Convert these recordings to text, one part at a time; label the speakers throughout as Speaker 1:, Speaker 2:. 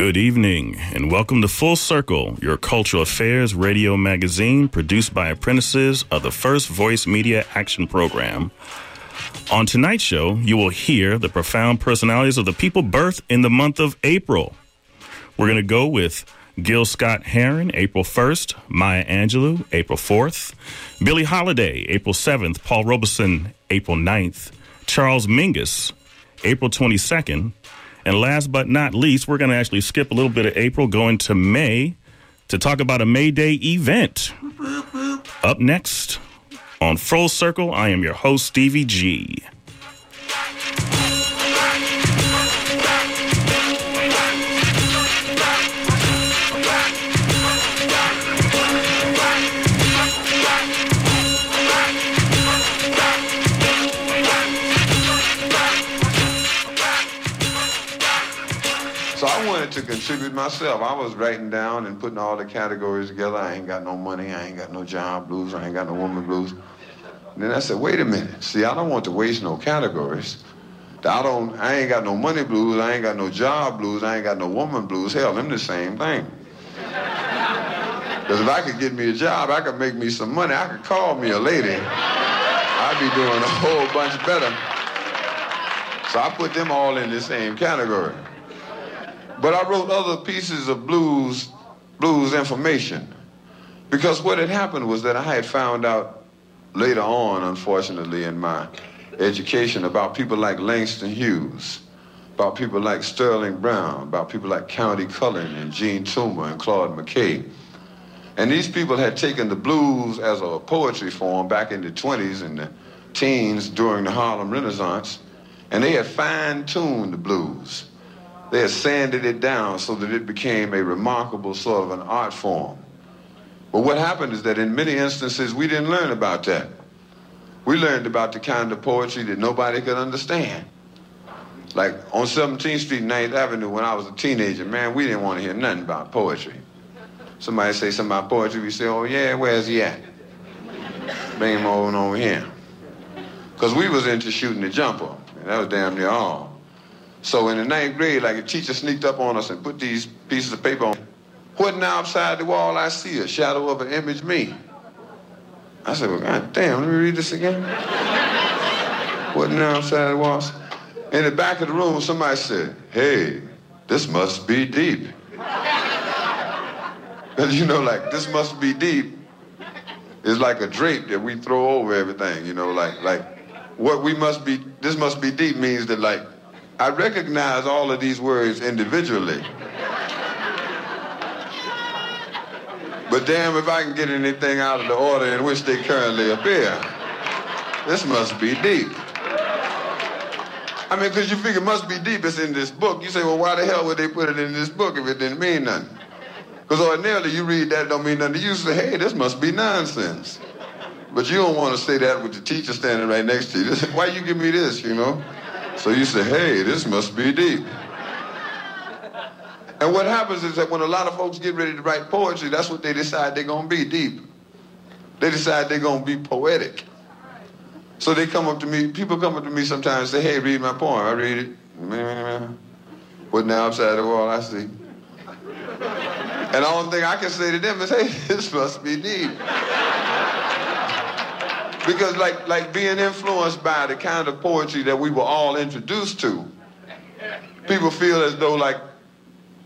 Speaker 1: Good evening, and welcome to Full Circle, your cultural affairs radio magazine produced by apprentices of the First Voice Media Action Program. On tonight's show, you will hear the profound personalities of the people birthed in the month of April. We're going to go with Gil Scott Heron, April 1st, Maya Angelou, April 4th, Billie Holiday, April 7th, Paul Robeson, April 9th, Charles Mingus, April 22nd, and last but not least, we're going to actually skip a little bit of April, go into May to talk about a May Day event. Up next on Full Circle, I am your host, Stevie G.
Speaker 2: to contribute myself. I was writing down and putting all the categories together. I ain't got no money. I ain't got no job blues. I ain't got no woman blues. And then I said, wait a minute. See, I don't want to waste no categories. I don't. I ain't got no money blues. I ain't got no job blues. I ain't got no woman blues. Hell, them the same thing. Because if I could get me a job, I could make me some money. I could call me a lady. I'd be doing a whole bunch better. So I put them all in the same category. But I wrote other pieces of blues, blues information. Because what had happened was that I had found out later on, unfortunately, in my education about people like Langston Hughes, about people like Sterling Brown, about people like Countee Cullen and Jean Toomer and Claude McKay. And these people had taken the blues as a poetry form back in the 20s and the teens during the Harlem Renaissance, and they had fine-tuned the blues. They had sanded it down so that it became a remarkable sort of an art form. But what happened is that in many instances, we didn't learn about that. We learned about the kind of poetry that nobody could understand. Like on 17th Street, 9th Avenue, when I was a teenager, man, we didn't want to hear nothing about poetry. Somebody say something about poetry, we say, oh yeah, where's he at? Bring him on over here. Because we was into shooting the jumper, and that was damn near all. So in the ninth grade, like a teacher sneaked up on us and put these pieces of paper on. What now upside the wall I see? A shadow of an image me. I said, well, God damn, let me read this again. what now upside the wall? In the back of the room, somebody said, hey, this must be deep. Because you know, like, this must be deep is like a drape that we throw over everything, you know, like, like, what we must be, this must be deep means that, like, I recognize all of these words individually. But damn if I can get anything out of the order in which they currently appear. This must be deep. I mean, because you figure it must be deep, it's in this book. You say, well, why the hell would they put it in this book if it didn't mean nothing? Because ordinarily you read that, don't mean nothing. You say, hey, this must be nonsense. But you don't want to say that with the teacher standing right next to you. Why you give me this, you know? So you say, hey, this must be deep. And what happens is that when a lot of folks get ready to write poetry, that's what they decide they're going to be, deep. They decide they're going to be poetic. So they come up to me, people come up to me sometimes and say, hey, read my poem. I read it. What now upside the wall I see. And the only thing I can say to them is, hey, this must be deep. Because like, like being influenced by the kind of poetry that we were all introduced to, people feel as though like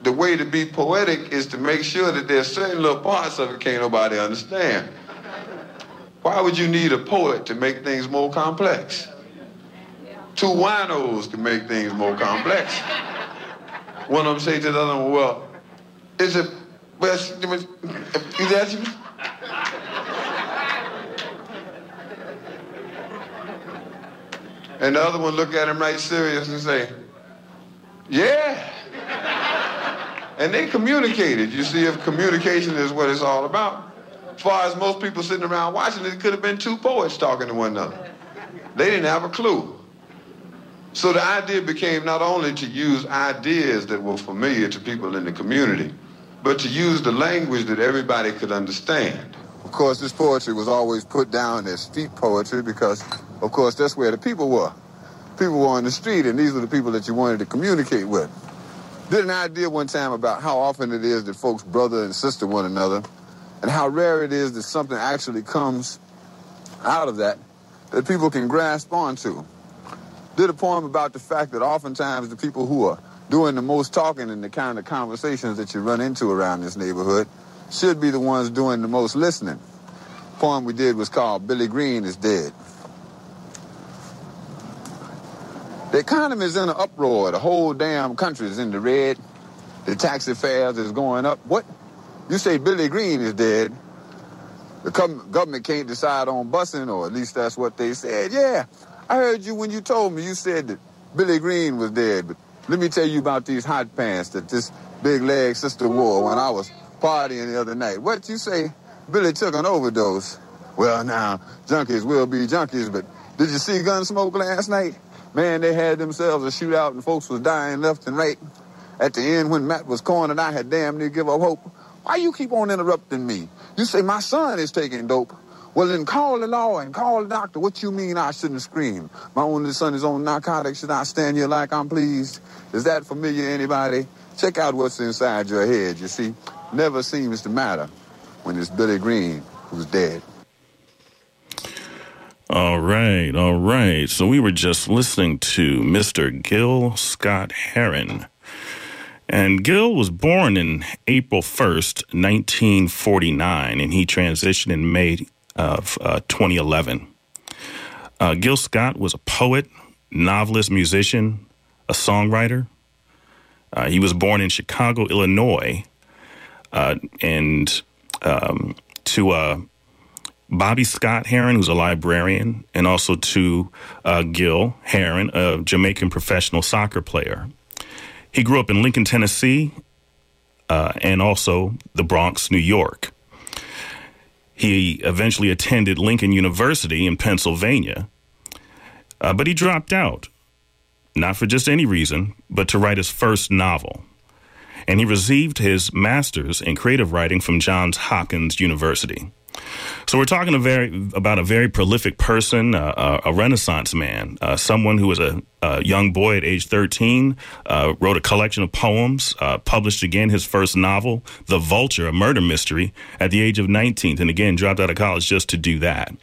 Speaker 2: the way to be poetic is to make sure that there's certain little parts of it can't nobody understand. Why would you need a poet to make things more complex? Two winos can make things more complex. One of them say to the other one, well, is it, well, is that And the other one look at him right serious and say, Yeah. And they communicated. You see, if communication is what it's all about. As far as most people sitting around watching, it could have been two poets talking to one another. They didn't have a clue. So the idea became not only to use ideas that were familiar to people in the community, but to use the language that everybody could understand. Of course, this poetry was always put down as street poetry because, of course, that's where the people were. People were on the street, and these were the people that you wanted to communicate with. Did an idea one time about how often it is that folks brother and sister one another, and how rare it is that something actually comes out of that that people can grasp onto. Did a poem about the fact that oftentimes the people who are doing the most talking and the kind of conversations that you run into around this neighborhood should be the ones doing the most listening. The poem we did was called Billy Green is Dead. The economy is in an uproar. The whole damn country is in the red. The taxi fares is going up. What? You say Billy Green is dead. The government can't decide on busing, or at least that's what they said. Yeah, I heard you when you told me. You said that Billy Green was dead. But let me tell you about these hot pants that this big leg sister wore when I was partying the other night. What you say? Billy took an overdose. Well, now, junkies will be junkies, but did you see Gunsmoke last night? Man, they had themselves a shootout and folks was dying left and right. At the end, when Matt was cornered, I had damn near give up hope. Why you keep on interrupting me? You say my son is taking dope. Well, then call the law and call the doctor. What you mean I shouldn't scream? My only son is on narcotics. Should I stand here like I'm pleased? Is that familiar anybody? Check out what's inside your head, you see. Never seems to matter when it's Billy Green who's dead.
Speaker 1: All right, all right. So we were just listening to Mr. Gil Scott Heron. And Gil was born in April 1st, 1949, and he transitioned in May of uh, 2011. Uh, Gil Scott was a poet, novelist, musician, a songwriter. Uh, he was born in Chicago, Illinois, uh, and um, to uh, Bobbie Scott Heron, who's a librarian, and also to uh, Gil Heron, a Jamaican professional soccer player. He grew up in Lincoln, Tennessee, uh, and also the Bronx, New York. He eventually attended Lincoln University in Pennsylvania, uh, but he dropped out, not for just any reason, but to write his first novel. And he received his master's in creative writing from Johns Hopkins University. So we're talking a very about a very prolific person, uh, a Renaissance man, uh, someone who was a, a, young boy at age 13, uh, wrote a collection of poems, uh, published again his first novel, The Vulture, a murder mystery, at the age of 19, and again dropped out of college just to do that.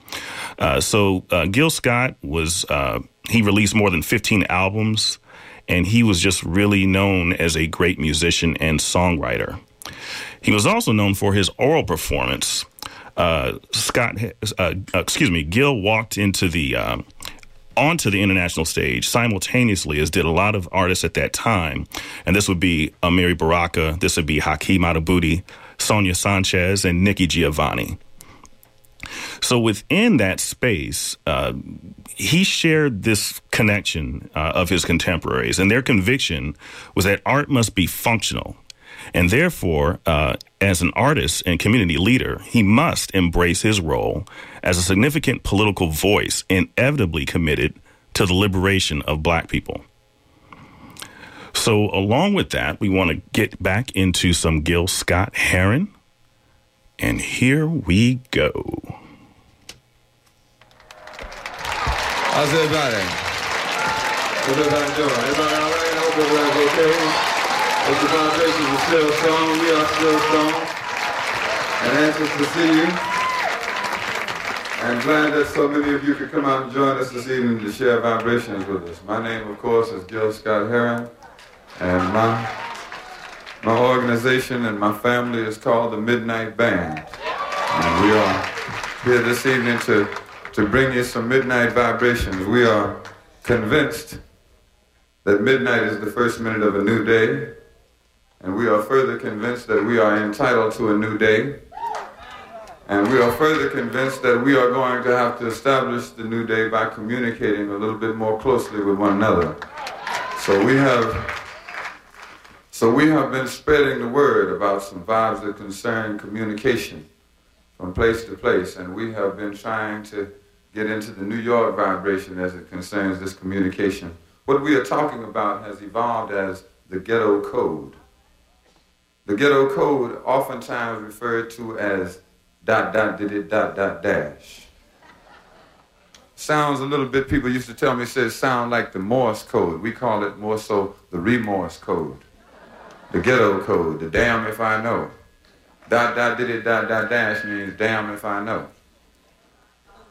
Speaker 1: Uh, so uh, Gil Scott was he released more than 15 albums, and he was just really known as a great musician and songwriter. He was also known for his oral performance uh, Scott, uh, excuse me, Gil walked into the um, onto the international stage simultaneously as did a lot of artists at that time, and this would be Amiri Baraka, this would be Haki Madhubuti, Sonia Sanchez, and Nikki Giovanni. So within that space, uh, he shared this connection uh, of his contemporaries, and their conviction was that art must be functional. And therefore, uh, as an artist and community leader, he must embrace his role as a significant political voice, inevitably committed to the liberation of black people. So, along with that, we want to get back into some Gil Scott Heron. And here we go.
Speaker 2: How's everybody? How's everybody doing? Everybody all right? I hope everybody's okay. The vibrations are still strong, we are still strong. And anxious to see you. And glad that so many of you could come out and join us this evening to share vibrations with us. My name, of course, is Gil Scott Heron. And my, my organization and my family is called the Midnight Band. And we are here this evening to, to bring you some midnight vibrations. We are convinced that midnight is the first minute of a new day and we are further convinced that we are entitled to a new day. And we are further convinced that we are going to have to establish the new day by communicating a little bit more closely with one another. So we have
Speaker 3: So we have been spreading the word about some vibes that concern communication from place to place, and we have been trying to get into the New York vibration as it concerns this communication. What we are talking about has evolved as the ghetto code. The ghetto code, oftentimes referred to as dot dot did it dot dot dash. Sounds a little bit, people used to tell me, says sound like the Morse code. We call it more so the remorse code. The ghetto code, the damn if I know. Dot dot did it dot dot dash means damn if I know.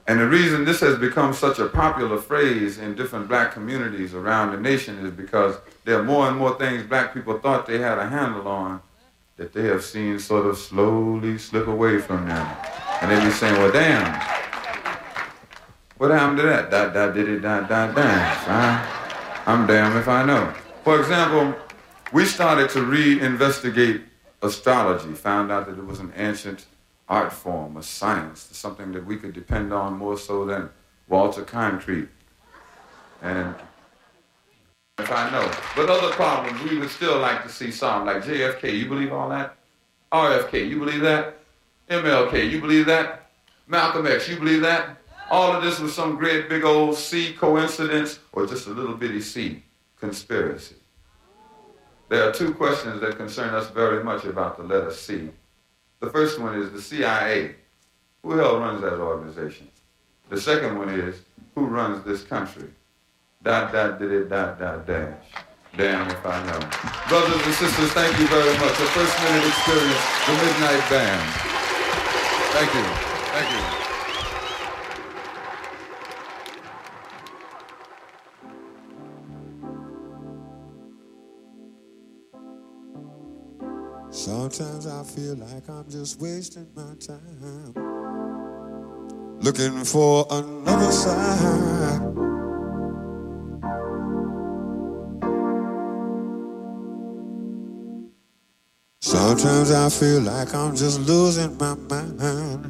Speaker 3: And the reason this has become such a popular phrase in different black communities around the nation is because there are more and more things black people thought they had a handle on that they have seen sort of slowly slip away from them. And they be saying, well, damn, what happened to that? Dot, dot, did it, dot, dash, huh? I'm damn if I know. For example, we started to reinvestigate astrology, found out that it was an ancient art form, a science, something that we could depend on more so than Walter Cronkite. And if I know. But other problems we would still like to see some, like JFK, you believe all that? RFK, you believe that? MLK, you believe that? Malcolm X, you believe that? All of this was some great big old C coincidence or just a little bitty C conspiracy. There are two questions that concern us very much about the letter C. The first one is the CIA. Who the hell runs that organization? The second one is who runs this country? Dot, dot, did it, dot, dot, dash. Damn if I know. Brothers and sisters, thank you very much. The first minute experience, the Midnight Band. Thank you. Thank you.
Speaker 2: Sometimes I feel like I'm just wasting my time. Looking for another side. Sometimes I feel like I'm just losing my mind.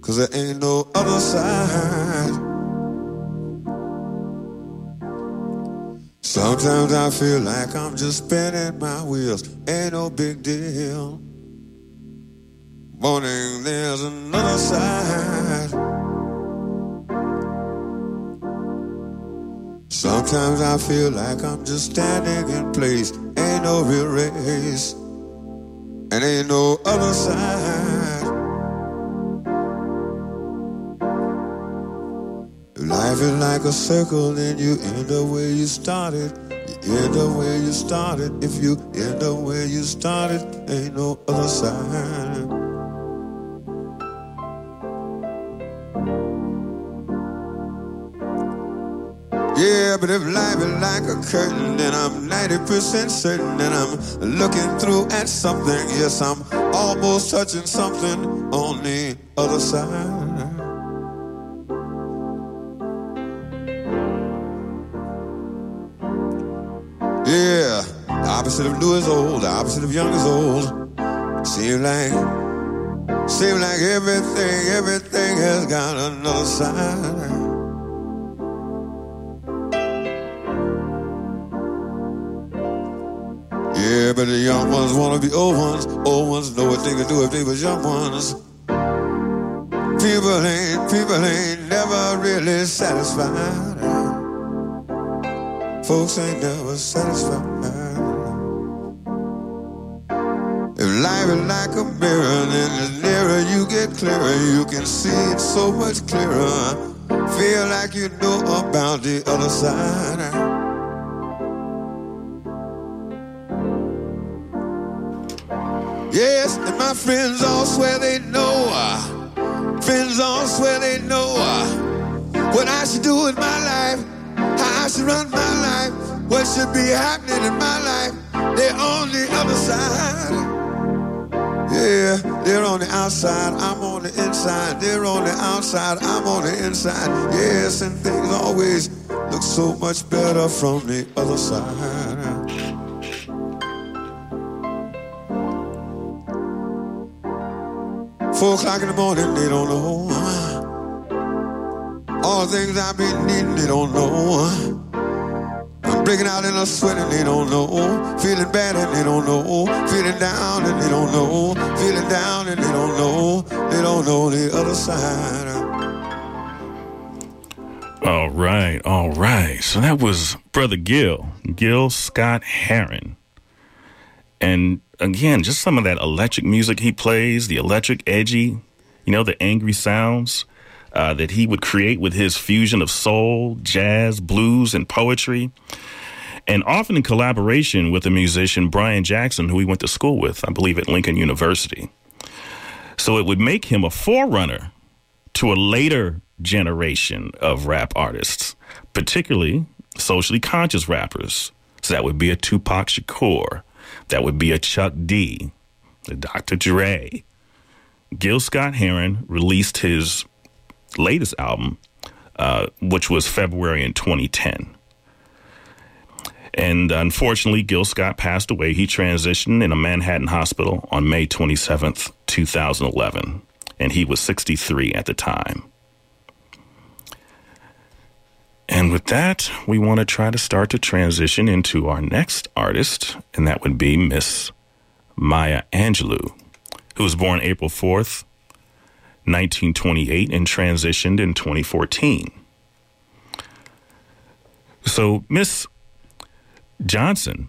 Speaker 2: Cause there ain't no other side. Sometimes I feel like I'm just spinning my wheels. Ain't no big deal. Morning, there's another side. Sometimes I feel like I'm just standing in place. Ain't no real race. And ain't no other side. Life is like a circle and you end up where you started. You end up where you started. If you end up where you started, ain't no other side. But if life is like a curtain, then I'm 90% certain that I'm looking through at something. Yes, I'm almost touching something on the other side. Yeah, the opposite of new is old, the opposite of young is old. Seem like, seem like everything, everything has got another side. But the young ones wanna be old ones. Old ones know what they could do if they was young ones. People ain't, people ain't never really satisfied. Folks ain't never satisfied. If life is like a mirror, then the nearer you get clearer, you can see it so much clearer. Feel like you know about the other side. My friends all swear they know. Uh, friends all swear they know uh, what I should do with my life, how I should run my life, what should be happening in my life. They're on the other side. Yeah, they're on the outside, I'm on the inside. They're on the outside, I'm on the inside. Yes, and things always look so much better from the other side. Four o'clock in the morning, they don't know. All the things I've been needing, they don't know. I'm
Speaker 4: Breaking out in a sweat and they don't know. Feeling bad and they don't know. Feeling down and they don't know. Feeling down and they don't know. They don't know the other side.
Speaker 1: All right, all right. So that was Brother Gil, Gil Scott Heron. And again, just some of that electric music he plays, the electric, edgy, you know, the angry sounds uh, that he would create with his fusion of soul, jazz, blues, and poetry. And often in collaboration with the musician Brian Jackson, who he went to school with, I believe, at Lincoln University. So it would make him a forerunner to a later generation of rap artists, particularly socially conscious rappers. So that would be a Tupac Shakur, that would be a Chuck D, a Dr. Dre. Gil Scott Heron released his latest album, uh, which was February in 2010. And unfortunately, Gil Scott passed away. He transitioned in a Manhattan hospital on May 27th, 2011. And he was 63 at the time. And with that, we want to try to start to transition into our next artist, and that would be Miss Maya Angelou, who was born April 4th, 1928, and transitioned in 2014. So, Miss Johnson,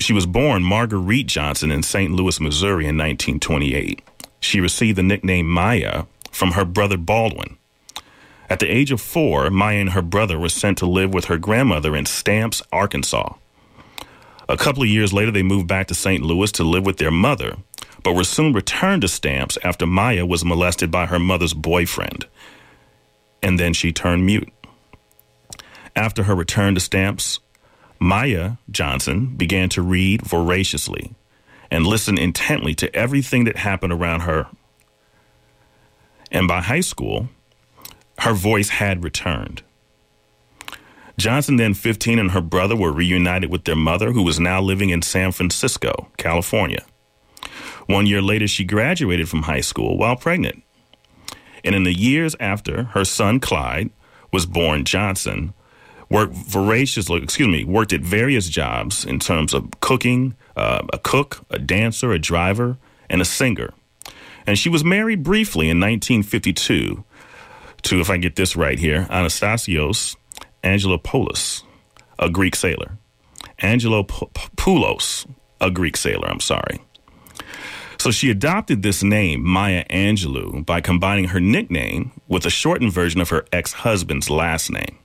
Speaker 1: she was born Marguerite Johnson in St. Louis, Missouri in 1928. She received the nickname Maya from her brother Baldwin. At the age of four, Maya and her brother were sent to live with her grandmother in Stamps, Arkansas. A couple of years later, they moved back to St. Louis to live with their mother, but were soon returned to Stamps after Maya was molested by her mother's boyfriend. And then she turned mute. After her return to Stamps, Maya Johnson began to read voraciously and listen intently to everything that happened around her. And by high school, her voice had returned. Johnson, then 15, and her brother were reunited with their mother, who was now living in San Francisco, California. One year later, she graduated from high school while pregnant. And in the years after, her son Clyde was born Johnson, worked voraciously, excuse me, worked at various jobs in terms of cooking, uh, a cook, a dancer, a driver, and a singer. And she was married briefly in 1952 to, if I get this right here, Anastasios Angelopoulos, a Greek sailor. Angelopoulos, a Greek sailor, I'm sorry. So she adopted this name, Maya Angelou, by combining her nickname with a shortened version of her ex husband's last name.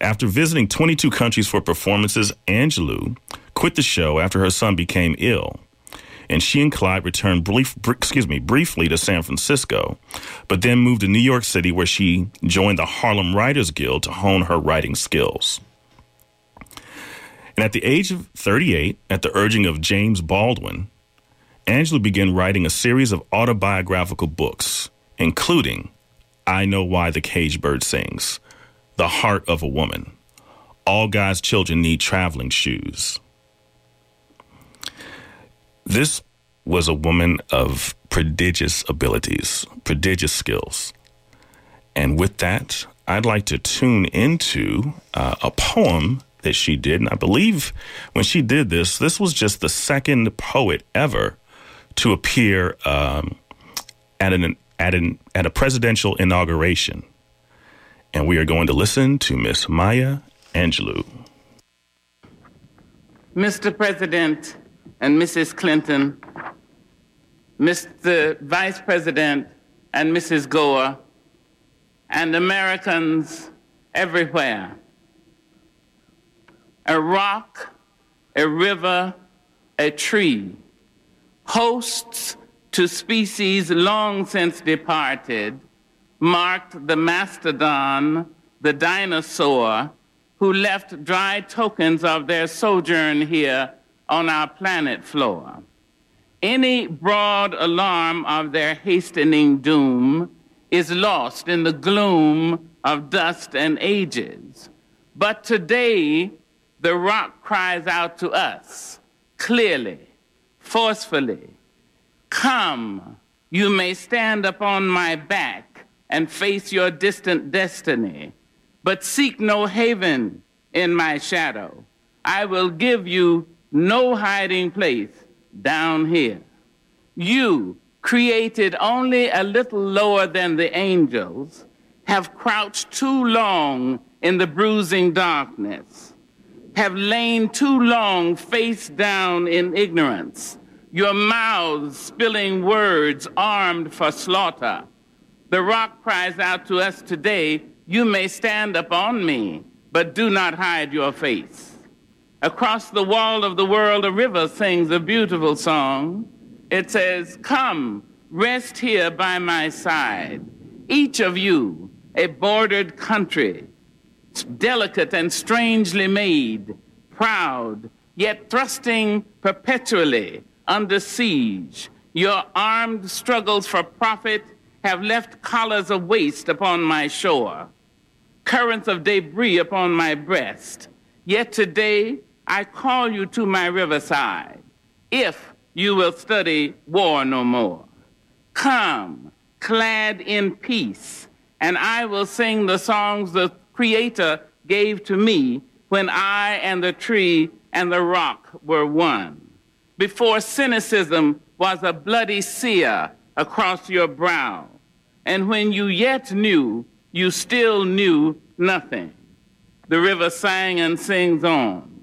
Speaker 1: After visiting 22 countries for performances, Angelou quit the show after her son became ill and she and Clyde returned brief, excuse me, briefly to San Francisco, but then moved to New York City where she joined the Harlem Writers Guild to hone her writing skills. And at the age of 38, at the urging of James Baldwin, Angelou began writing a series of autobiographical books, including I Know Why the Cage Bird Sings, The Heart of a Woman, All God's Children Need Traveling Shoes, this was a woman of prodigious abilities, prodigious skills. And with that, I'd like to tune into uh, a poem that she did. And I believe when she did this, this was just the second poet ever to appear um, at an at an at a presidential inauguration. And we are going to listen to Miss Maya Angelou.
Speaker 5: Mr. President, and Mrs. Clinton, Mr. Vice President and Mrs. Gore, and Americans everywhere. A rock, a river, a tree, hosts to species long since departed, marked the mastodon, the dinosaur, who left dry tokens of their sojourn here on our planet floor. Any broad alarm of their hastening doom is lost in the gloom of dust and ages. But today, the rock cries out to us clearly, forcefully Come, you may stand upon my back and face your distant destiny, but seek no haven in my shadow. I will give you no hiding place down here. You, created only a little lower than the angels, have crouched too long in the bruising darkness, have lain too long face down in ignorance, your mouths spilling words armed for slaughter. The rock cries out to us today, You may stand upon me, but do not hide your face. Across the wall of the world, a river sings a beautiful song. It says, Come, rest here by my side. Each of you, a bordered country, delicate and strangely made, proud, yet thrusting perpetually under siege. Your armed struggles for profit have left collars of waste upon my shore, currents of debris upon my breast. Yet today, I call you to my riverside, if you will study war no more. Come, clad in peace, and I will sing the songs the Creator gave to me when I and the tree and the rock were one. Before cynicism was a bloody sear across your brow, and when you yet knew, you still knew nothing. The river sang and sings on.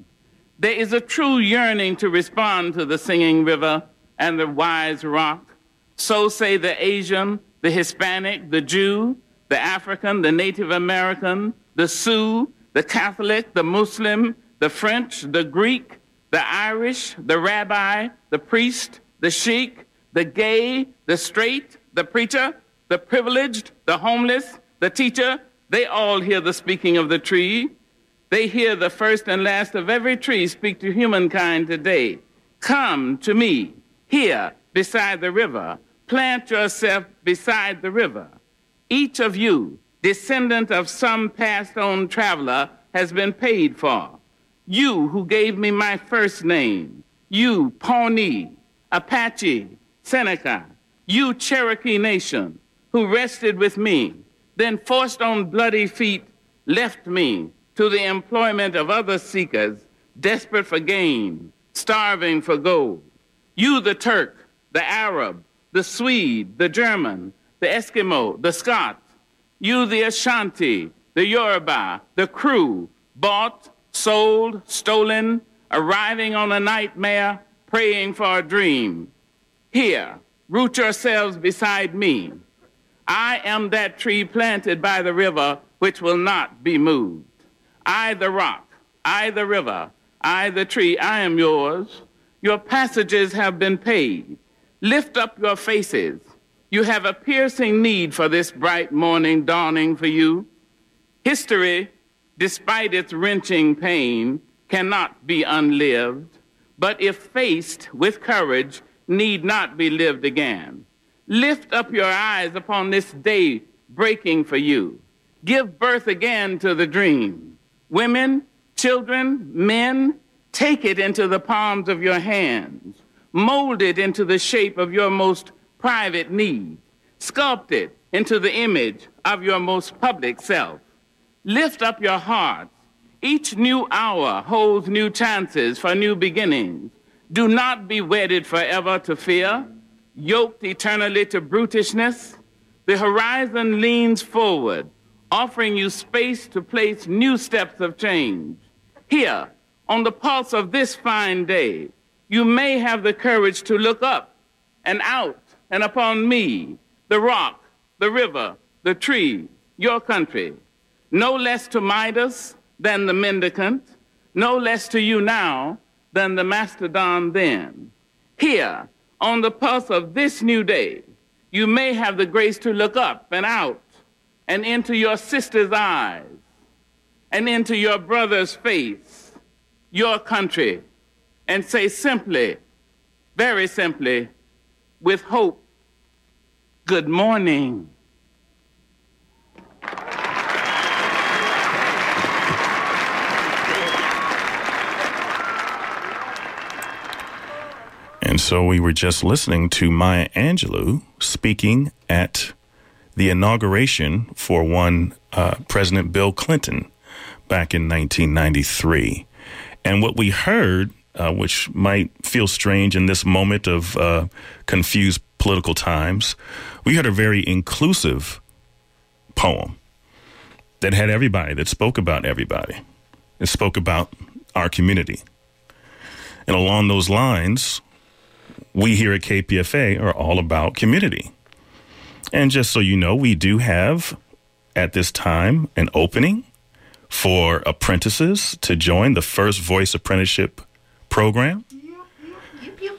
Speaker 5: There is a true yearning to respond to the singing river and the wise rock. So say the Asian, the Hispanic, the Jew, the African, the Native American, the Sioux, the Catholic, the Muslim, the French, the Greek, the Irish, the rabbi, the priest, the sheik, the gay, the straight, the preacher, the privileged, the homeless, the teacher, they all hear the speaking of the tree. They hear the first and last of every tree speak to humankind today. Come to me, here beside the river. Plant yourself beside the river. Each of you, descendant of some passed on traveler, has been paid for. You who gave me my first name, you Pawnee, Apache, Seneca, you Cherokee Nation, who rested with me, then forced on bloody feet, left me to the employment of other seekers, desperate for gain, starving for gold. You, the Turk, the Arab, the Swede, the German, the Eskimo, the Scot, you, the Ashanti, the Yoruba, the Kru, bought, sold, stolen, arriving on a nightmare, praying for a dream. Here, root yourselves beside me. I am that tree planted by the river which will not be moved. I, the rock, I, the river, I, the tree, I am yours. Your passages have been paid. Lift up your faces. You have a piercing need for this bright morning dawning for you. History, despite its wrenching pain, cannot be unlived, but if faced with courage, need not be lived again. Lift up your eyes upon this day breaking for you. Give birth again to the dream. Women, children, men, take it into the palms of your hands. Mold it into the shape of your most private need. Sculpt it into the image of your most public self. Lift up your hearts. Each new hour holds new chances for new beginnings. Do not be wedded forever to fear, yoked eternally to brutishness. The horizon leans forward offering you space to place new steps of change. Here, on the pulse of this fine day, you may have the courage to look up and out and upon me, the rock, the river, the tree, your country, no less to Midas than the mendicant, no less to you now than the mastodon then. Here, on the pulse of this new day, you may have the grace to look up and out and into your sister's eyes and into your brother's face, your country, and say simply, very simply, with hope, good morning.
Speaker 1: And so we were just listening to Maya Angelou speaking at the inauguration for one uh, President Bill Clinton back in 1993. And what we heard, uh, which might feel strange in this moment of uh, confused political times, we heard a very inclusive poem that had everybody, that spoke about everybody. It spoke about our community. And along those lines, we here at KPFA are all about community. And just so you know, we do have at this time an opening for apprentices to join the First Voice Apprenticeship Program.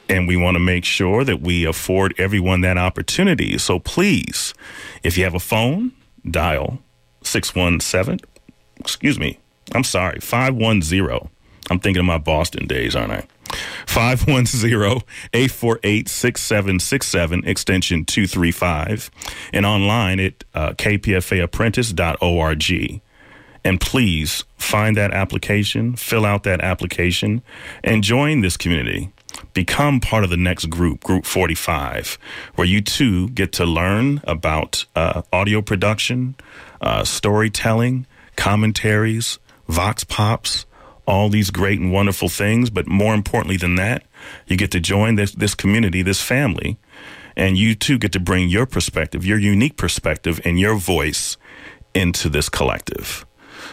Speaker 1: And we want to make sure that we afford everyone that opportunity. So please, if you have a phone, dial 617, excuse me, I'm sorry, 510. I'm thinking of my Boston days, aren't I? 510-848-6767 extension 235 and online at uh, kpfaapprentice.org and please find that application fill out that application and join this community. Become part of the next group group 45 where you too get to learn about uh, audio production uh, storytelling commentaries vox pops all these great and wonderful things. But more importantly than that, you get to join this, this community, this family, and you too get to bring your perspective, your unique perspective, and your voice into this collective.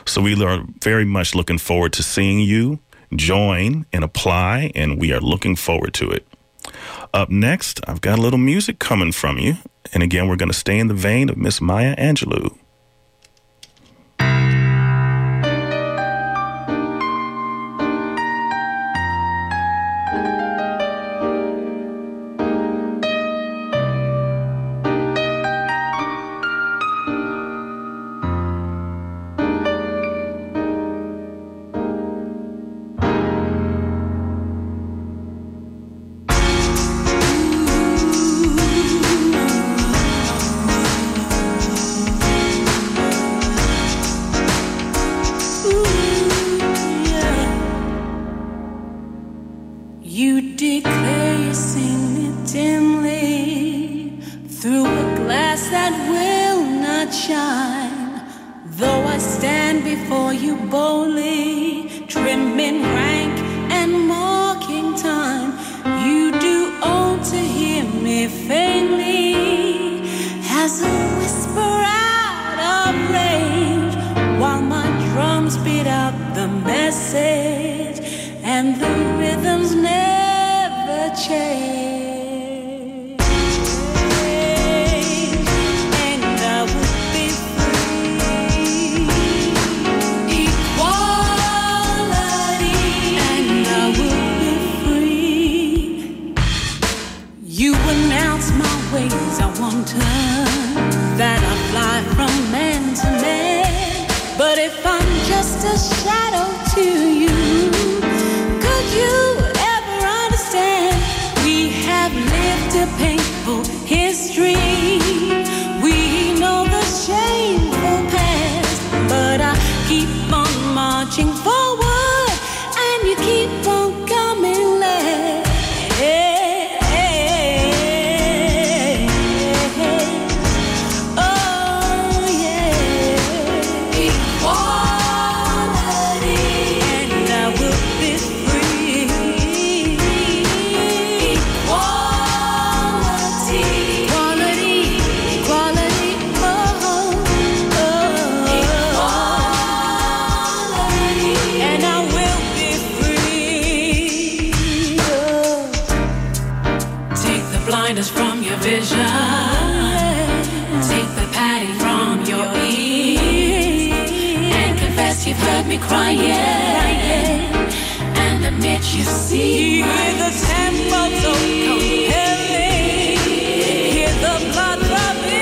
Speaker 1: So we are very much looking forward to seeing you join and apply, and we are looking forward to it. Up next, I've got a little music coming from you. And again, we're going to stay in the vein of Miss Maya Angelou.
Speaker 6: Me crying. And admit you see. Hear the tempo so compelling. Hear the blood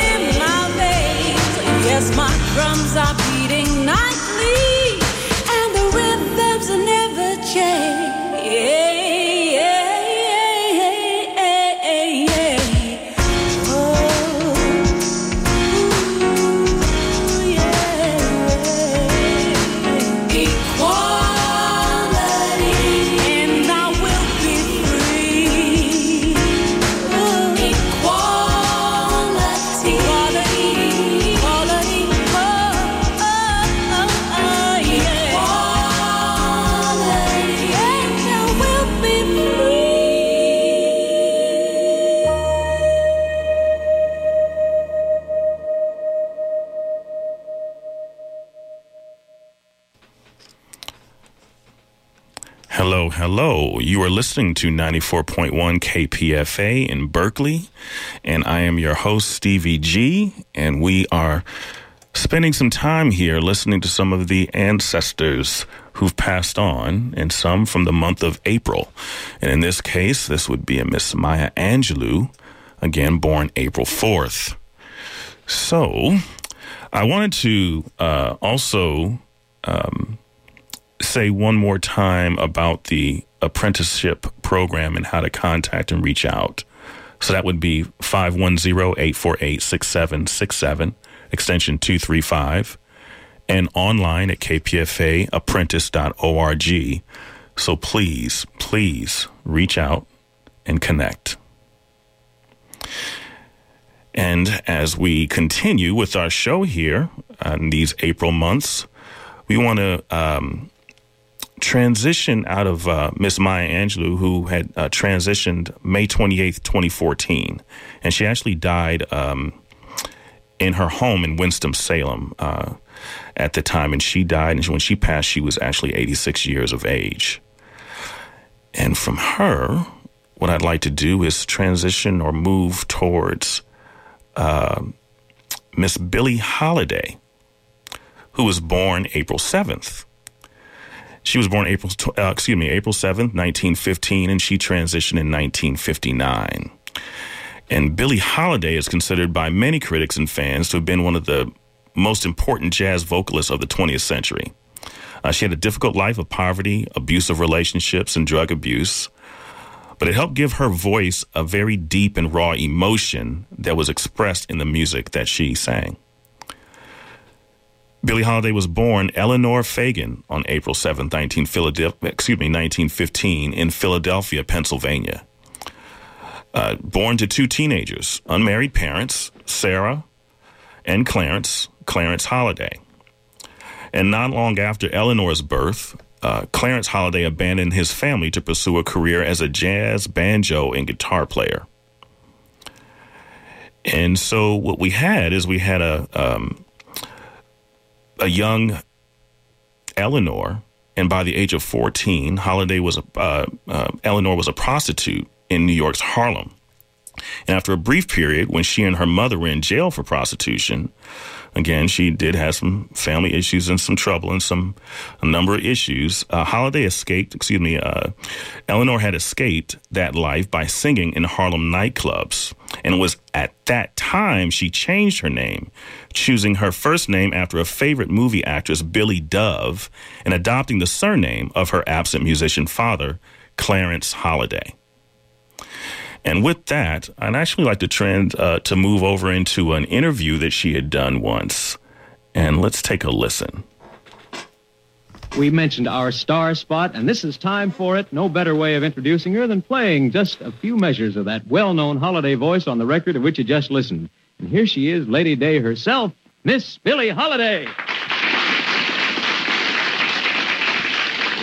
Speaker 6: in my veins. Yes, my drums are
Speaker 1: You are listening to 94.1 KPFA in Berkeley, and I am your host, Stevie G, and we are spending some time here listening to some of the ancestors who've passed on, and some from the month of April. And in this case, this would be a Miss Maya Angelou, again born April 4th. So, I wanted to uh, also um, say one more time about the apprenticeship program and how to contact and reach out. So that would be 510-848-6767, extension 235, and online at kpfaapprentice.org. So please, please reach out and connect. And as we continue with our show here in these April months, we want to um, transition out of uh, Miss Maya Angelou, who had uh, transitioned May 28th, 2014. And she actually died um, in her home in Winston-Salem uh, at the time. And she died, and when she passed, she was actually 86 years of age. And from her, what I'd like to do is transition or move towards uh, Miss Billie Holiday, who was born April 7th. She was born April, uh, excuse me, April 7th, 1915, and she transitioned in 1959. And Billie Holiday is considered by many critics and fans to have been one of the most important jazz vocalists of the 20th century. Uh, she had a difficult life of poverty, abusive relationships, and drug abuse but it helped give her voice a very deep and raw emotion that was expressed in the music that she sang. Billie Holiday was born Eleanor Fagan on April 7, 19, excuse me, 1915 in Philadelphia, Pennsylvania. Uh, born to two teenagers, unmarried parents, Sarah and Clarence, Clarence Holiday. And not long after Eleanor's birth, uh, Clarence Holiday abandoned his family to pursue a career as a jazz, banjo, and guitar player. And so what we had is we had a um, a young Eleanor, and by the age of fourteen, Holiday was a uh, uh, Eleanor was a prostitute in New York's Harlem. And after a brief period when she and her mother were in jail for prostitution, again, she did have some family issues and some trouble and some a number of issues. Uh, Holiday escaped, excuse me, uh, Eleanor had escaped that life by singing in Harlem nightclubs. And it was at that time she changed her name, choosing her first name after a favorite movie actress, Billie Dove, and adopting the surname of her absent musician father, Clarence Holiday. And with that, I'd actually like to trend uh, to move over into an interview that she had done once. And let's take a listen.
Speaker 7: We mentioned our star spot, and this is time for it. No better way of introducing her than playing just a few measures of that well known holiday voice on the record of which you just listened. And here she is, Lady Day herself, Miss Billie Holiday.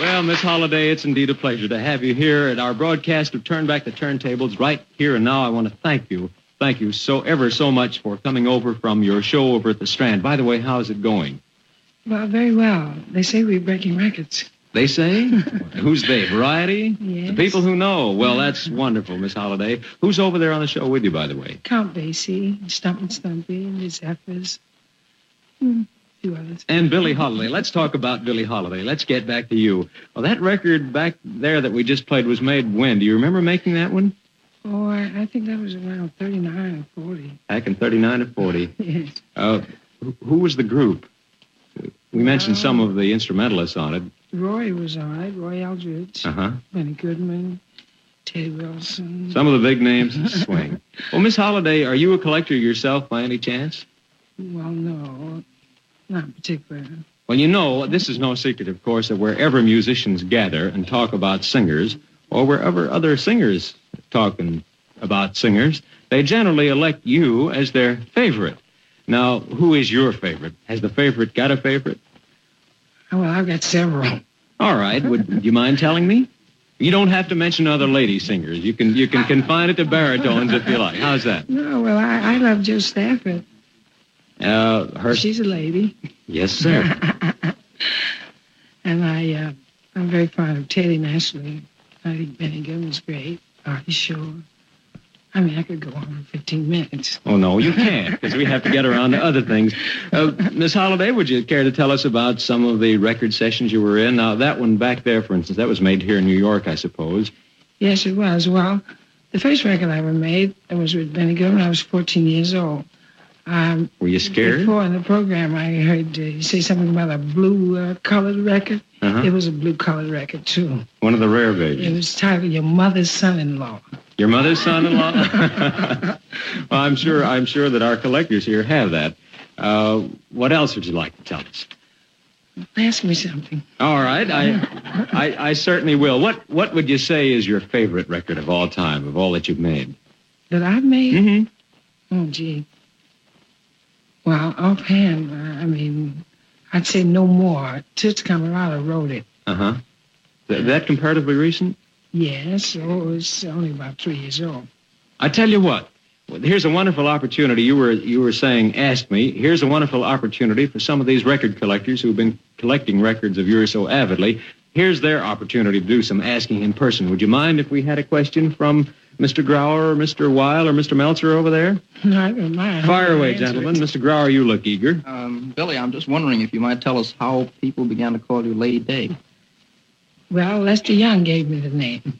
Speaker 7: Well, Miss Holiday, it's indeed a pleasure to have you here at our broadcast of Turn Back the Turntables right here and now. I want to thank you. Thank you so ever so much for coming over from your show over at the Strand. By the way, how's it going?
Speaker 8: Well, very well. They say we're breaking records.
Speaker 7: They say? Who's they? Variety?
Speaker 8: Yes.
Speaker 7: The people who know. Well, that's wonderful, Miss Holiday. Who's over there on the show with you, by the way?
Speaker 8: Count Basie, Stump and Stumpy, and the Zephyrs. Hmm, a few others.
Speaker 7: And Billie Holiday. Let's talk about Billie Holiday. Let's get back to you. Well, that record back there that we just played was made when? Do you remember making that one?
Speaker 8: Oh, I, I think that was around 39 or 40.
Speaker 7: Back in 39 or 40.
Speaker 8: Yes.
Speaker 7: Uh, who- who was the group? We mentioned some of the instrumentalists on it.
Speaker 8: Roy was on it. Roy Eldridge,
Speaker 7: Uh huh.
Speaker 8: Benny Goodman, Ted Wilson.
Speaker 7: Some of the big names in swing. Well, Miss Holiday, are you a collector yourself by any chance?
Speaker 8: Well, no, not particularly.
Speaker 7: Well, you know, this is no secret, of course, that wherever musicians gather and talk about singers, or wherever other singers talking about singers, they generally elect you as their favorite. Now, who is your favorite? Has the favorite got a favorite?
Speaker 8: Oh, well, I've got several.
Speaker 7: All right. Would you mind telling me? You don't have to mention other lady singers. You can you can confine it to baritones if you like. How's that?
Speaker 8: No, well, I, I love Jo Stafford.
Speaker 7: Uh, her.
Speaker 8: She's a lady.
Speaker 7: Yes, sir.
Speaker 8: And I, uh, I'm very fond of Teddy Nasley. I think Benny Goodman was great. Artie Shaw. I mean, I could go on for 15 minutes.
Speaker 7: Oh, no, you can't, because we have to get around to other things. Uh, Miss Holiday, would you care to tell us about some of the record sessions you were in? Now, that one back there, for instance, that was made here in New York, I suppose.
Speaker 8: Yes, it was. Well, the first record I ever made was with Benny Goodman. I was 14 years old. Um,
Speaker 7: Were you scared?
Speaker 8: Before in the program, I heard uh, you say something about a blue uh, colored record.
Speaker 7: Uh-huh.
Speaker 8: It was a blue colored record, too.
Speaker 7: One of the rare
Speaker 8: versions.
Speaker 7: It
Speaker 8: was titled Your Mother's Son-in-Law.
Speaker 7: Your mother's son-in-law? well, I'm sure. I'm sure that our collectors here have that. Uh, what else would you like to tell us?
Speaker 8: Ask me something.
Speaker 7: All right, I, I, I certainly will. What, what would you say is your favorite record of all time, of all that you've made?
Speaker 8: That I've made?
Speaker 7: Mm-hmm.
Speaker 8: Oh, gee. Well, offhand, I mean, I'd say no more. Toots Camarata wrote it.
Speaker 7: Uh huh. Th- that comparatively recent?
Speaker 8: Yes, so it's only about three years old.
Speaker 7: I tell you what. Here's a wonderful opportunity. You were you were saying, ask me. Here's a wonderful opportunity for some of these record collectors who've been collecting records of yours so avidly. Here's their opportunity to do some asking in person. Would you mind if we had a question from Mr. Grauer or Mr. Weil or Mr. Meltzer over there?
Speaker 8: I don't mind.
Speaker 7: Fire away,
Speaker 8: Answer it.
Speaker 7: gentlemen. Mr. Grauer, you look eager.
Speaker 9: Um, Billie, I'm just wondering if you might tell us how people began to call you Lady Day.
Speaker 8: Well, Lester Young gave me the name.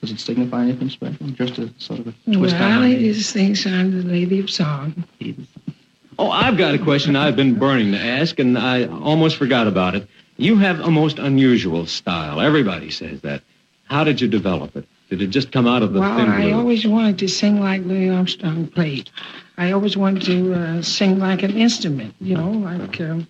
Speaker 9: Does it signify anything special? Just a sort of a
Speaker 8: Well,
Speaker 9: twist on
Speaker 8: I
Speaker 9: my name?
Speaker 8: just think I'm the lady of song.
Speaker 7: Oh, I've got a question I've been burning to ask, and I almost forgot about it. You have a most unusual style. Everybody says that. How did you develop it? Did it just come out of the
Speaker 8: well,
Speaker 7: thin
Speaker 8: I always wanted to sing like Louis Armstrong played. I always wanted to uh, sing like an instrument, you know, like um,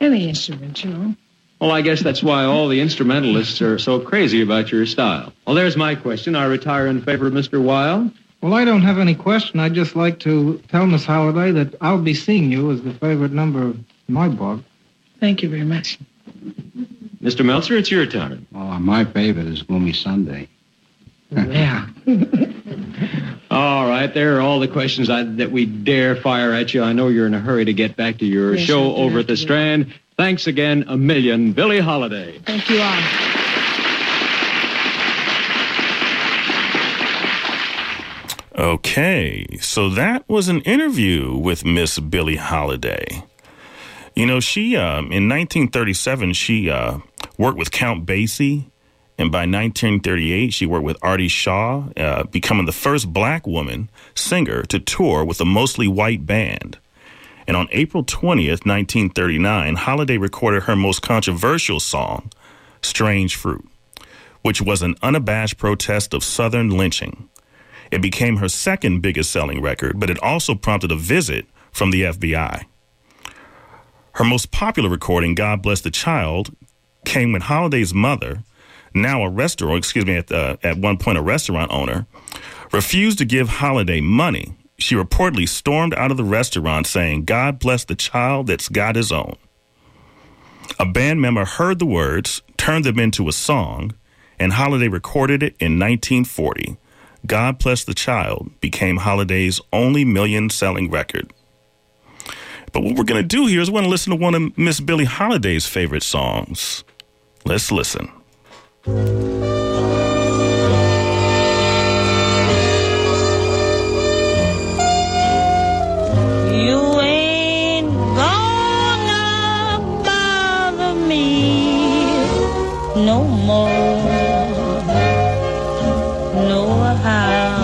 Speaker 8: any instrument, you know.
Speaker 7: Well, I guess that's why all the instrumentalists are so crazy about your style. Well, there's my question. I retire in favor of Mr. Weil.
Speaker 10: Well, I don't have any question. I'd just like to tell Miss Holiday that I'll be seeing you as the favorite number of my book.
Speaker 8: Thank you very much.
Speaker 7: Mr. Meltzer, it's your turn.
Speaker 11: Oh, my favorite is Gloomy Sunday.
Speaker 8: Yeah.
Speaker 7: All right, there are all the questions I, that we dare fire at you. I know you're in a hurry to get back to your
Speaker 8: Yes,
Speaker 7: show over at the
Speaker 8: to.
Speaker 7: Strand. Thanks again, a million, Billie Holiday.
Speaker 8: Thank you all.
Speaker 1: Okay, so that was an interview with Miss Billie Holiday. You know, she um, in 1937 she uh, worked with Count Basie, and by 1938 she worked with Artie Shaw, uh, becoming the first black woman singer to tour with a mostly white band. And on April 20th, 1939, Holiday recorded her most controversial song, "Strange Fruit," which was an unabashed protest of Southern lynching. It became her second biggest selling record, but it also prompted a visit from the FBI. Her most popular recording, God Bless the Child, came when Holiday's mother, now a restaurant, excuse me, at, the, at one point a restaurant owner, refused to give Holiday money. She reportedly stormed out of the restaurant saying, God bless the child that's got his own. A band member heard the words, turned them into a song, and Holiday recorded it in 1940. God Bless the Child became Holiday's only million selling record. But what we're going to do here is we're going to listen to one of Miss Billie Holiday's favorite songs. Let's listen.
Speaker 12: No more. No how.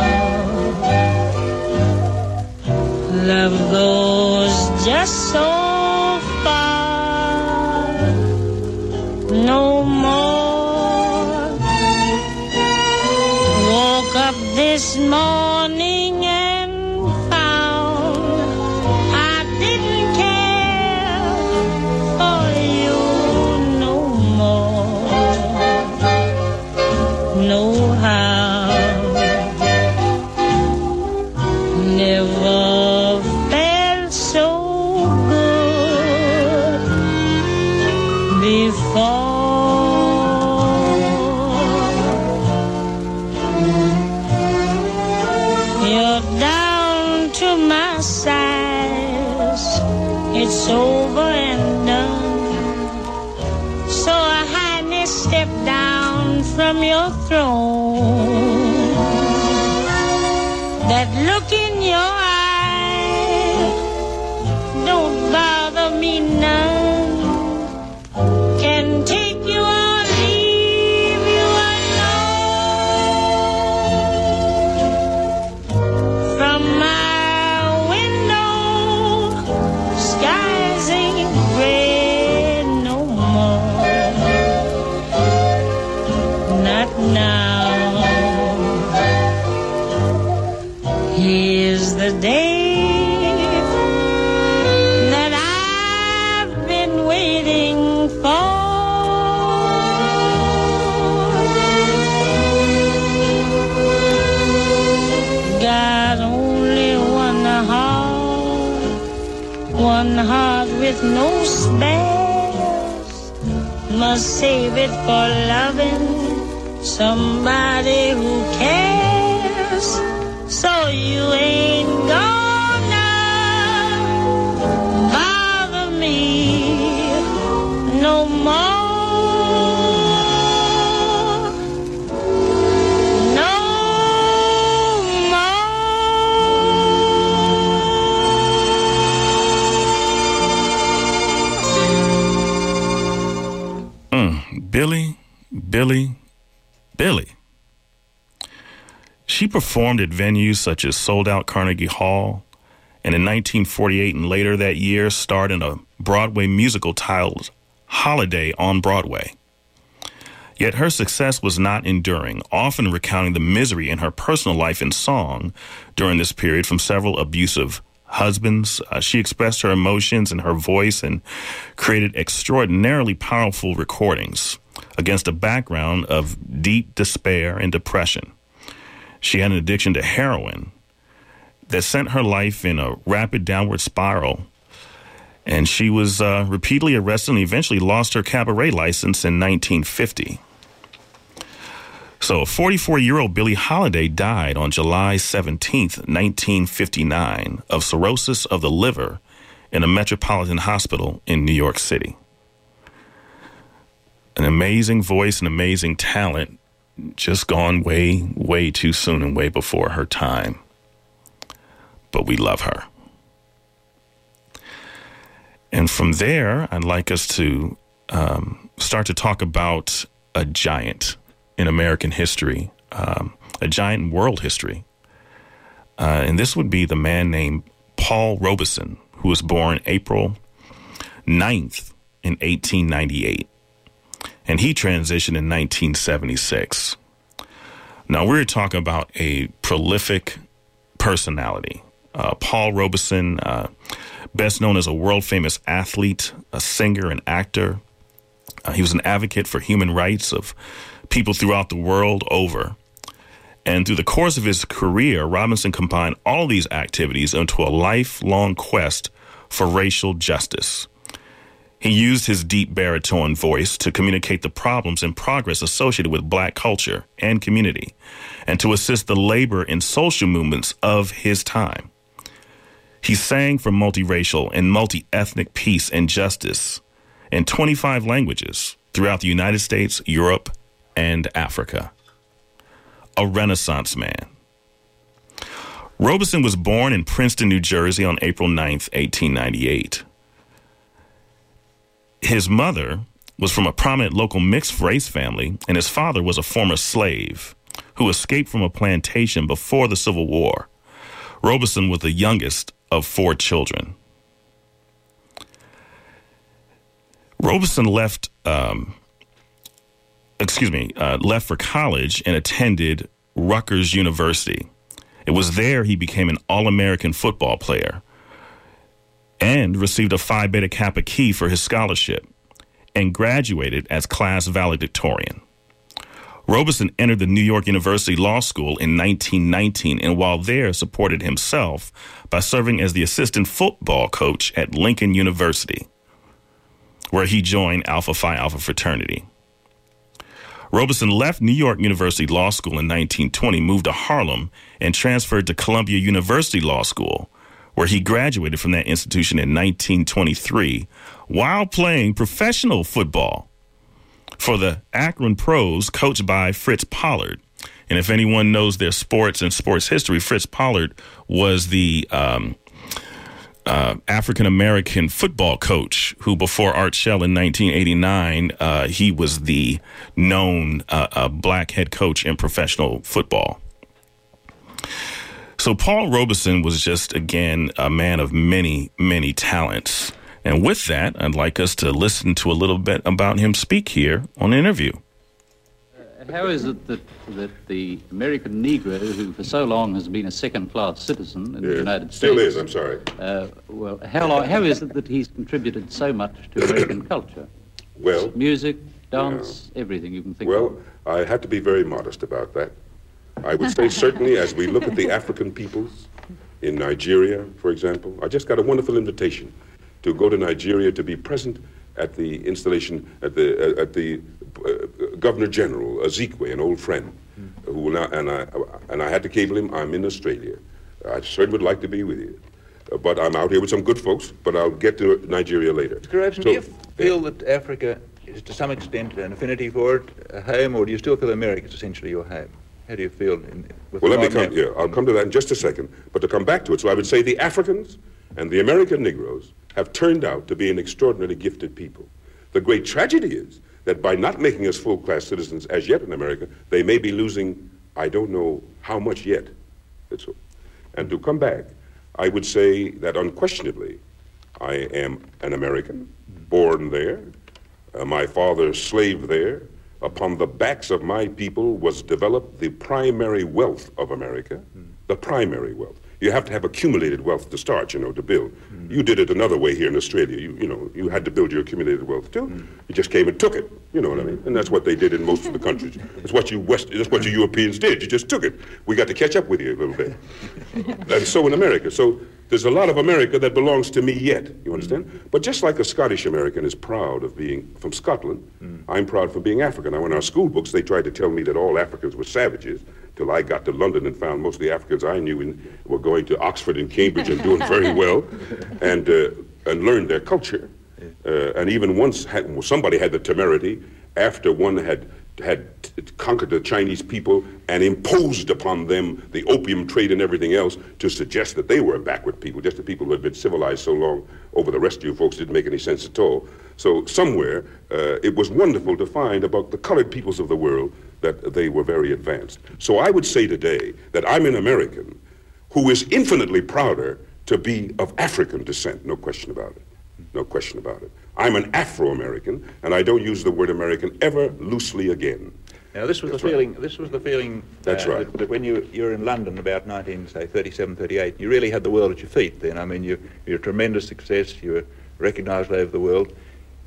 Speaker 12: Love goes just so
Speaker 1: performed at venues such as Sold Out Carnegie Hall, and in 1948 and later that year starred in a Broadway musical titled Holiday on Broadway. Yet her success was not enduring, often recounting the misery in her personal life in song during this period from several abusive husbands. Uh, she expressed her emotions in her voice and created extraordinarily powerful recordings against a background of deep despair and depression. She had an addiction to heroin that sent her life in a rapid downward spiral. And she was uh, repeatedly arrested and eventually lost her cabaret license in 1950. So, 44 year old Billie Holiday died on July 17, 1959, of cirrhosis of the liver in a metropolitan hospital in New York City. An amazing voice and amazing talent, just gone way, way too soon and way before her time. But we love her. And from there, I'd like us to um, start to talk about a giant in American history, um, a giant in world history. Uh, and this would be the man named Paul Robeson, who was born April 9th in 1898. And he transitioned in 1976. Now, we're talking about a prolific personality. Uh, Paul Robeson, uh, best known as a world famous athlete, a singer, and actor. Uh, he was an advocate for human rights of people throughout the world over. And through the course of his career, Robeson combined all these activities into a lifelong quest for racial justice. He used his deep baritone voice to communicate the problems and progress associated with black culture and community, and to assist the labor and social movements of his time. He sang for multiracial and multi ethnic peace and justice in 25 languages throughout the United States, Europe, and Africa. A Renaissance man. Robeson was born in Princeton, New Jersey on April 9th, 1898. His mother was from a prominent local mixed race family, and his father was a former slave who escaped from a plantation before the Civil War. Robeson was the youngest of four children. Robeson left, um, excuse me, uh, left for college and attended Rutgers University. It was there he became an All American football player and received a Phi Beta Kappa key for his scholarship and graduated as class valedictorian. Robeson entered the New York University Law School in 1919 and while there supported himself by serving as the assistant football coach at Lincoln University, where he joined Alpha Phi Alpha fraternity. Robeson left New York University Law School in 1920, moved to Harlem, and transferred to Columbia University Law School, where he graduated from that institution in 1923 while playing professional football for the Akron Pros, coached by Fritz Pollard. And if anyone knows their sports and sports history, Fritz Pollard was the um, uh, African American football coach who, before Art Shell in 1989, uh, he was the known uh, uh, black head coach in professional football. So Paul Robeson was just, again, a man of many, many talents. And with that, I'd like us to listen to a little bit about him speak here on the interview.
Speaker 13: How is it that, that the American Negro, who for so long has been a second-class citizen in the United States,
Speaker 14: Still is, I'm sorry.
Speaker 13: Uh, well, how, long, how is it that he's contributed so much to American culture?
Speaker 14: Well,
Speaker 13: Music, dance, everything you can think
Speaker 14: well,
Speaker 13: of.
Speaker 14: Well, I have to be very modest about that. I would say certainly as we look at the African peoples in Nigeria, for example, I just got a wonderful invitation to go to Nigeria to be present at the installation at the uh, at the uh, Governor General Azikiwe, an old friend, who will now and I and I had to cable him. I'm in Australia. I certainly would like to be with you, Uh, but I'm out here with some good folks. But I'll get to Nigeria later.
Speaker 15: Mr.
Speaker 14: So-
Speaker 15: do you feel that Africa is to some extent an affinity for it, a home, or do you still feel America is essentially your home? How do you feel in, with
Speaker 14: Well, let me come. Yeah, I'll come to that in just a second. But to come back to it, so I would say the Africans and the American Negroes have turned out to be an extraordinarily gifted people. The great tragedy is that by not making us full-class citizens as yet in America, they may be losing. I don't know how much yet. That's all. And to come back, I would say that unquestionably, I am an American, born there. Uh, my father slaved there. Upon the backs of my people was developed the primary wealth of America, the primary wealth. You have to have accumulated wealth to start, you know, to build. Hmm. You did it another way here in Australia. You, you know, you had to build your accumulated wealth too. Hmm. You just came and took it. You know what I mean? And that's what they did in most of the countries. That's what you West. That's what you Europeans did. You just took it. We got to catch up with you a little bit. and so in America. So there's a lot of America that belongs to me yet. You understand? But just like a Scottish American is proud of being from Scotland, I'm proud for being African. Now, in our school books, they tried to tell me that all Africans were savages till I got to London and found most of the Africans I knew in, were going to Oxford and Cambridge and doing very well and, uh, and learned their culture. Uh, and even once had, well, somebody had the temerity after one had had conquered the Chinese people and imposed upon them the opium trade and everything else to suggest that they were a backward people, just the people who had been civilized so long over the rest of you folks didn't make any sense at all. So somewhere uh, it was wonderful to find about the colored peoples of the world that they were very advanced. So I would say today that I'm an American who is infinitely prouder to be of African descent, no question about it. No question about it. I'm an Afro American, and I don't use the word American ever loosely again.
Speaker 15: Now, this was
Speaker 14: That's
Speaker 15: the
Speaker 14: right.
Speaker 15: feeling. This was the feeling.
Speaker 14: That's
Speaker 15: uh,
Speaker 14: right.
Speaker 15: That, that when you you're in London about 19, say 37, 38, you really had the world at your feet. Then, I mean, you you're a tremendous success. You were recognised all over the world,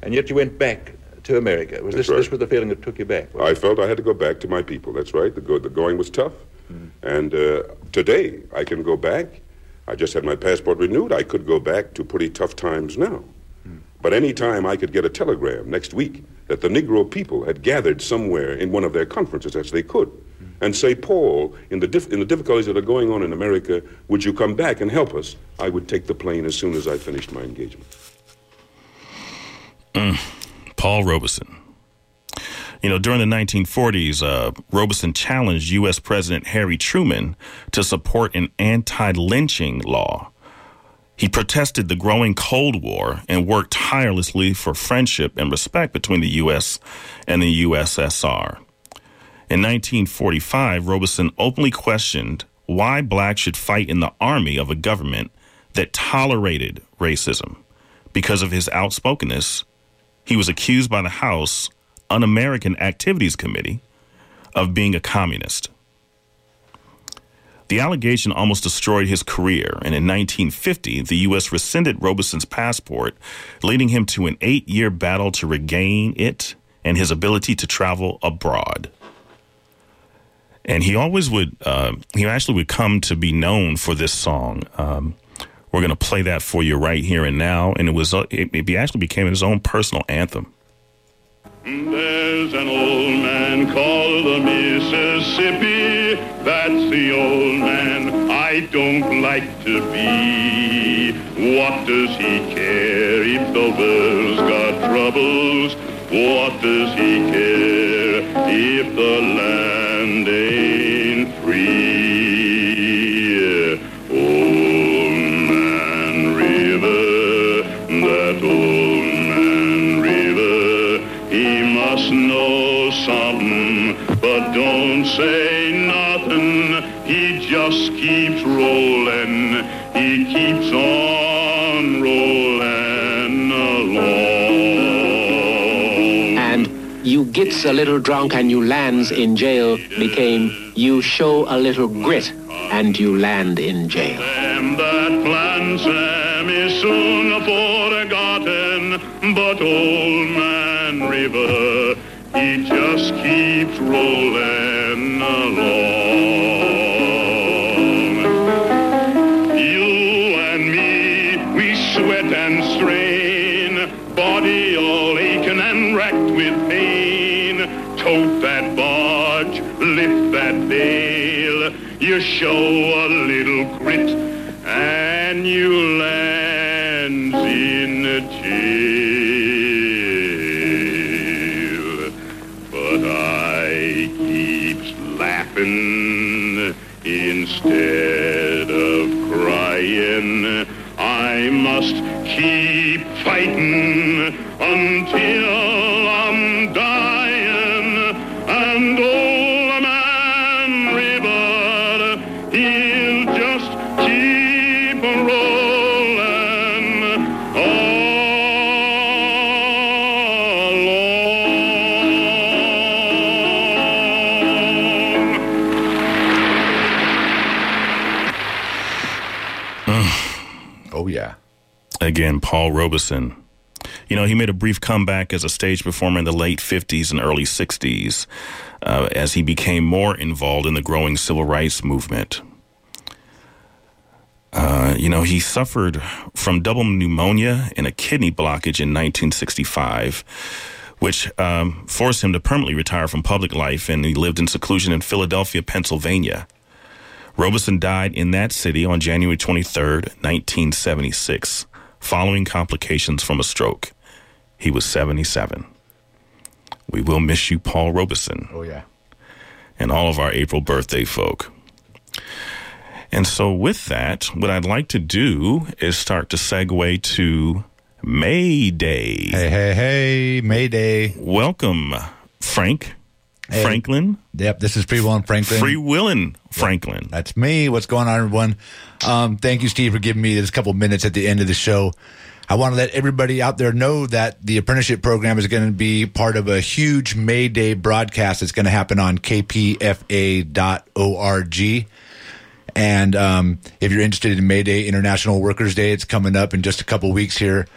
Speaker 15: and yet you went back to America. Was
Speaker 14: That's
Speaker 15: this
Speaker 14: right.
Speaker 15: this was the feeling that took you back?
Speaker 14: I felt I had to go back to my people. That's right. The, go- the going was tough. And uh, today, I can go back. I just had my passport renewed. I could go back to pretty tough times now. But any time I could get a telegram next week that the Negro people had gathered somewhere in one of their conferences, as they could, and say, Paul, in the, dif- in the difficulties that are going on in America, would you come back and help us? I would take the plane as soon as I finished my engagement.
Speaker 1: Mm. Paul Robeson. You know, during the 1940s, uh, Robeson challenged U.S. President Harry Truman to support an anti lynching law. He protested the growing Cold War and worked tirelessly for friendship and respect between the U.S. and the USSR. In 1945, Robeson openly questioned why blacks should fight in the army of a government that tolerated racism. Because of his outspokenness, he was accused by the House Un American Activities Committee of being a communist. The allegation almost destroyed his career, and in 1950, the U.S. rescinded Robeson's passport, leading him to an eight year battle to regain it and his ability to travel abroad. And he always would, uh, he actually would come to be known for this song. Um, we're going to play that for you right here and now. And it was, uh, it, it actually became his own personal anthem.
Speaker 16: There's an old man called the Mississippi. That's the old man I don't like to be. What does he care if the world's got troubles? What does he care if the land say nothing. He just keeps rolling, he keeps on rolling along.
Speaker 17: And you gets a little drunk and you lands in jail became you show a little grit and you land in jail.
Speaker 16: Them that plan Sam is soon forgotten, but old man River, he just keeps rolling show a little
Speaker 1: Robeson. You know, he made a brief comeback as a stage performer in the late 50s and early 60s uh, as he became more involved in the growing civil rights movement. Uh, you know, he suffered from double pneumonia and a kidney blockage in 1965, which um, forced him to permanently retire from public life, and he lived in seclusion in Philadelphia, Pennsylvania. Robeson died in that city on January 23rd, 1976, following complications from a stroke. He was 77. We will miss you, Paul Robeson.
Speaker 18: Oh, yeah.
Speaker 1: And all of our April birthday folk. And so, with that, what I'd like to do is start to segue to May Day.
Speaker 18: Hey, hey, hey, May Day.
Speaker 1: Welcome, Frank
Speaker 18: Hey.
Speaker 1: Franklin.
Speaker 18: Yep, this is Free Willin' Franklin.
Speaker 1: Free Willin' Franklin.
Speaker 18: That's me. What's going on, everyone? Um, thank you, Steve, for giving me this couple minutes at the end of the show. I want to let everybody out there know that the apprenticeship program is going to be part of a huge May Day broadcast that's going to happen on kpfa.org. And um, if you're interested in May Day, International Workers' Day, it's coming up in just a couple weeks here.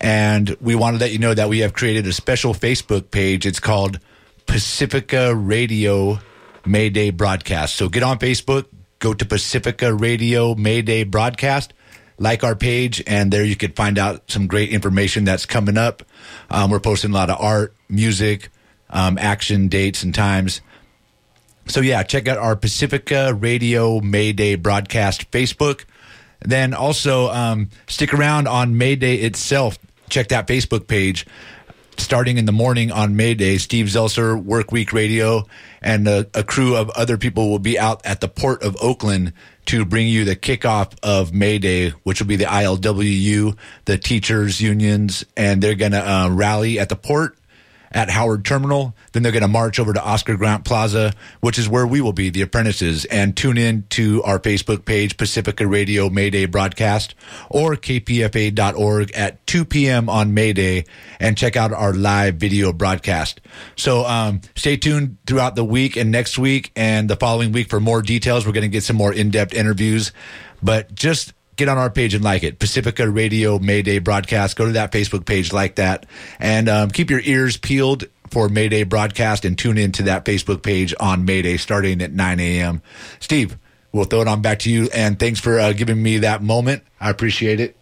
Speaker 18: And we want to let you know that we have created a special Facebook page. It's called Pacifica Radio May Day Broadcast. So get on Facebook, go to Pacifica Radio May Day Broadcast, like our page, and there you could find out some great information that's coming up. Um, we're posting a lot of art, music, um, action dates, and times. So yeah, check out our Pacifica Radio May Day broadcast Facebook. Then also um, stick around on May Day itself. Check that Facebook page. Starting in the morning on May Day, Steve Zeltzer, Work Week Radio, and a, a crew of other people will be out at the port of Oakland to bring you the kickoff of May Day, which will be the ILWU, the teachers unions, and they're going to uh, rally at the port at Howard Terminal. Then they're going to march over to Oscar Grant Plaza, which is where we will be, the apprentices, and tune in to our Facebook page, Pacifica Radio Mayday broadcast, or kpfa.org at 2 p.m. on Mayday, and check out our live video broadcast. So um, stay tuned throughout the week and next week and the following week for more details. We're going to get some more in-depth interviews, but just get on our page and like it. Pacifica Radio Mayday broadcast. Go to that Facebook page, like that, and um, keep your ears peeled for Mayday broadcast and tune into that Facebook page on Mayday starting at 9 a.m. Steve, we'll throw it on back to you, and thanks for uh, giving me that moment. I appreciate it.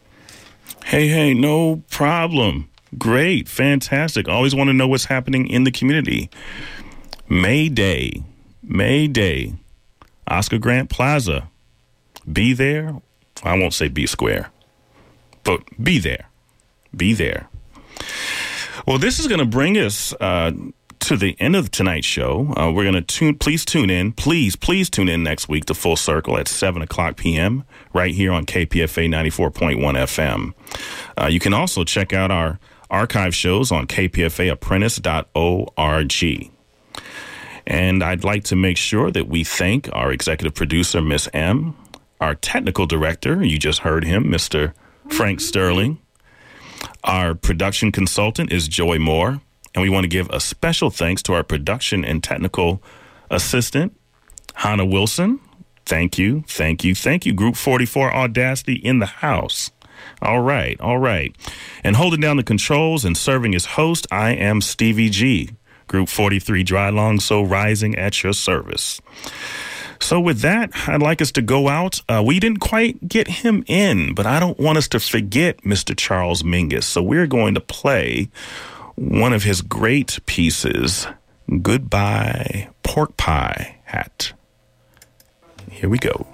Speaker 1: Hey, hey, no problem. Great, fantastic. Always want to know what's happening in the community. Mayday, Mayday, Oscar Grant Plaza. Be there. I won't say be square, but be there. Be there. Well, this is going to bring us uh, to the end of tonight's show. Uh, we're going to tune. Please tune in. Please, please tune in next week to Full Circle at seven o'clock p.m. right here on KPFA ninety four point one FM. Uh, you can also check out our archive shows on kpfaapprentice.org. And I'd like to make sure that we thank our executive producer, Miss M, our technical director, you just heard him, Mr. Frank Sterling. Our production consultant is Joy Moore. And we want to give a special thanks to our production and technical assistant, Hannah Wilson. Thank you, thank you, thank you. Group 44 Audacity in the house. All right, all right. And holding down the controls and serving as host, I am Stevie G. Group 43 Dry Long So Rising at your service. So, with that, I'd like us to go out. Uh, we didn't quite get him in, but I don't want us to forget Mr. Charles Mingus. So, we're going to play one of his great pieces, Goodbye Pork Pie Hat. Here we go.